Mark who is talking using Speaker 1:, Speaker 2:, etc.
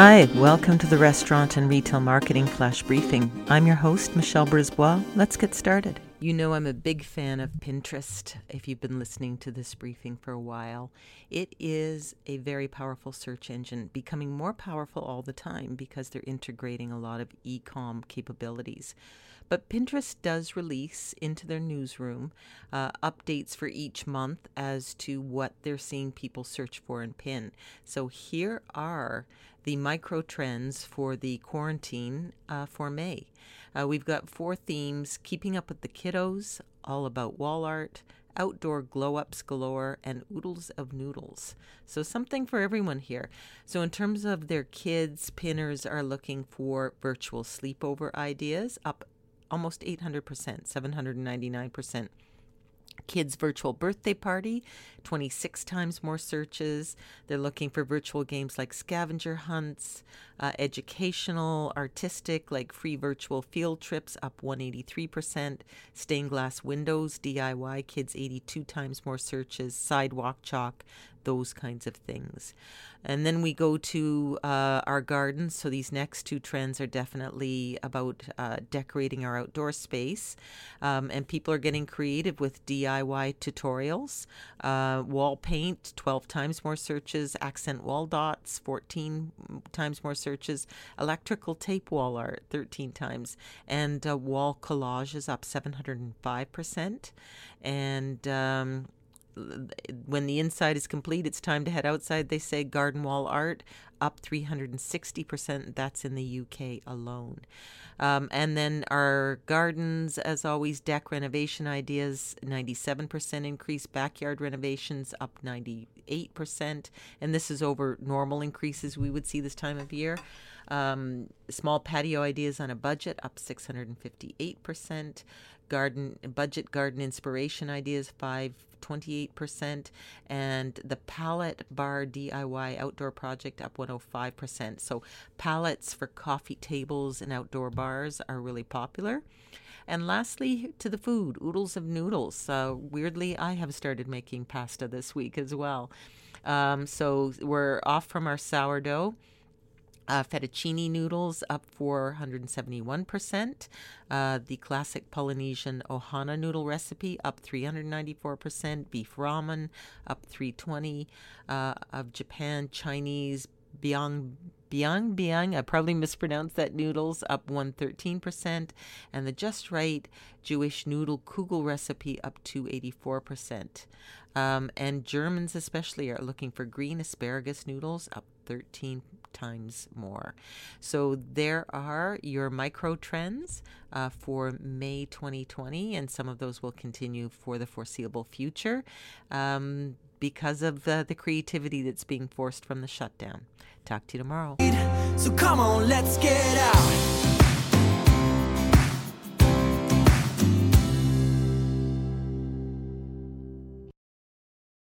Speaker 1: Hi, welcome to the Restaurant and Retail Marketing Flash Briefing. I'm your host, Michelle Brisbois. Let's get started. You know, I'm a big fan of Pinterest if you've been listening to this briefing for a while. It is a very powerful search engine, becoming more powerful all the time because they're integrating a lot of e com capabilities. But Pinterest does release into their newsroom uh, updates for each month as to what they're seeing people search for and Pin. So here are the micro trends for the quarantine uh, for May. Uh, we've got four themes keeping up with the kiddos, all about wall art, outdoor glow ups galore, and oodles of noodles. So, something for everyone here. So, in terms of their kids, pinners are looking for virtual sleepover ideas, up almost 800%, 799%. Kids Virtual Birthday Party, 26 times more searches. They're looking for virtual games like scavenger hunts, uh, educational, artistic, like free virtual field trips, up 183%. Stained glass windows, DIY, kids 82 times more searches. Sidewalk chalk, those kinds of things. And then we go to uh, our gardens. So these next two trends are definitely about uh, decorating our outdoor space. Um, and people are getting creative with DIY tutorials. Uh, wall paint, 12 times more searches. Accent wall dots, 14 times more searches. Electrical tape wall art, 13 times. And uh, wall collages up 705%. And um, when the inside is complete, it's time to head outside. They say garden wall art up 360%. That's in the UK alone. Um, and then our gardens, as always, deck renovation ideas 97% increase, backyard renovations up 98%. And this is over normal increases we would see this time of year. Um, small patio ideas on a budget up 658%. Garden budget garden inspiration ideas 528%. And the pallet bar DIY outdoor project up 105%. So pallets for coffee tables and outdoor bars are really popular. And lastly, to the food, oodles of noodles. Uh, weirdly, I have started making pasta this week as well. Um, so we're off from our sourdough. Uh, fettuccine noodles up 471%. Uh, the classic Polynesian ohana noodle recipe up 394%. Beef ramen up 320. Uh, of Japan Chinese biang biang biang. I probably mispronounced that noodles up 113%, and the just right Jewish noodle kugel recipe up 284%. Um, and Germans especially are looking for green asparagus noodles up 13 times more. So there are your micro trends uh, for May 2020, and some of those will continue for the foreseeable future. Um, because of the, the creativity that's being forced from the shutdown. Talk to you tomorrow.
Speaker 2: So come on, let's get out.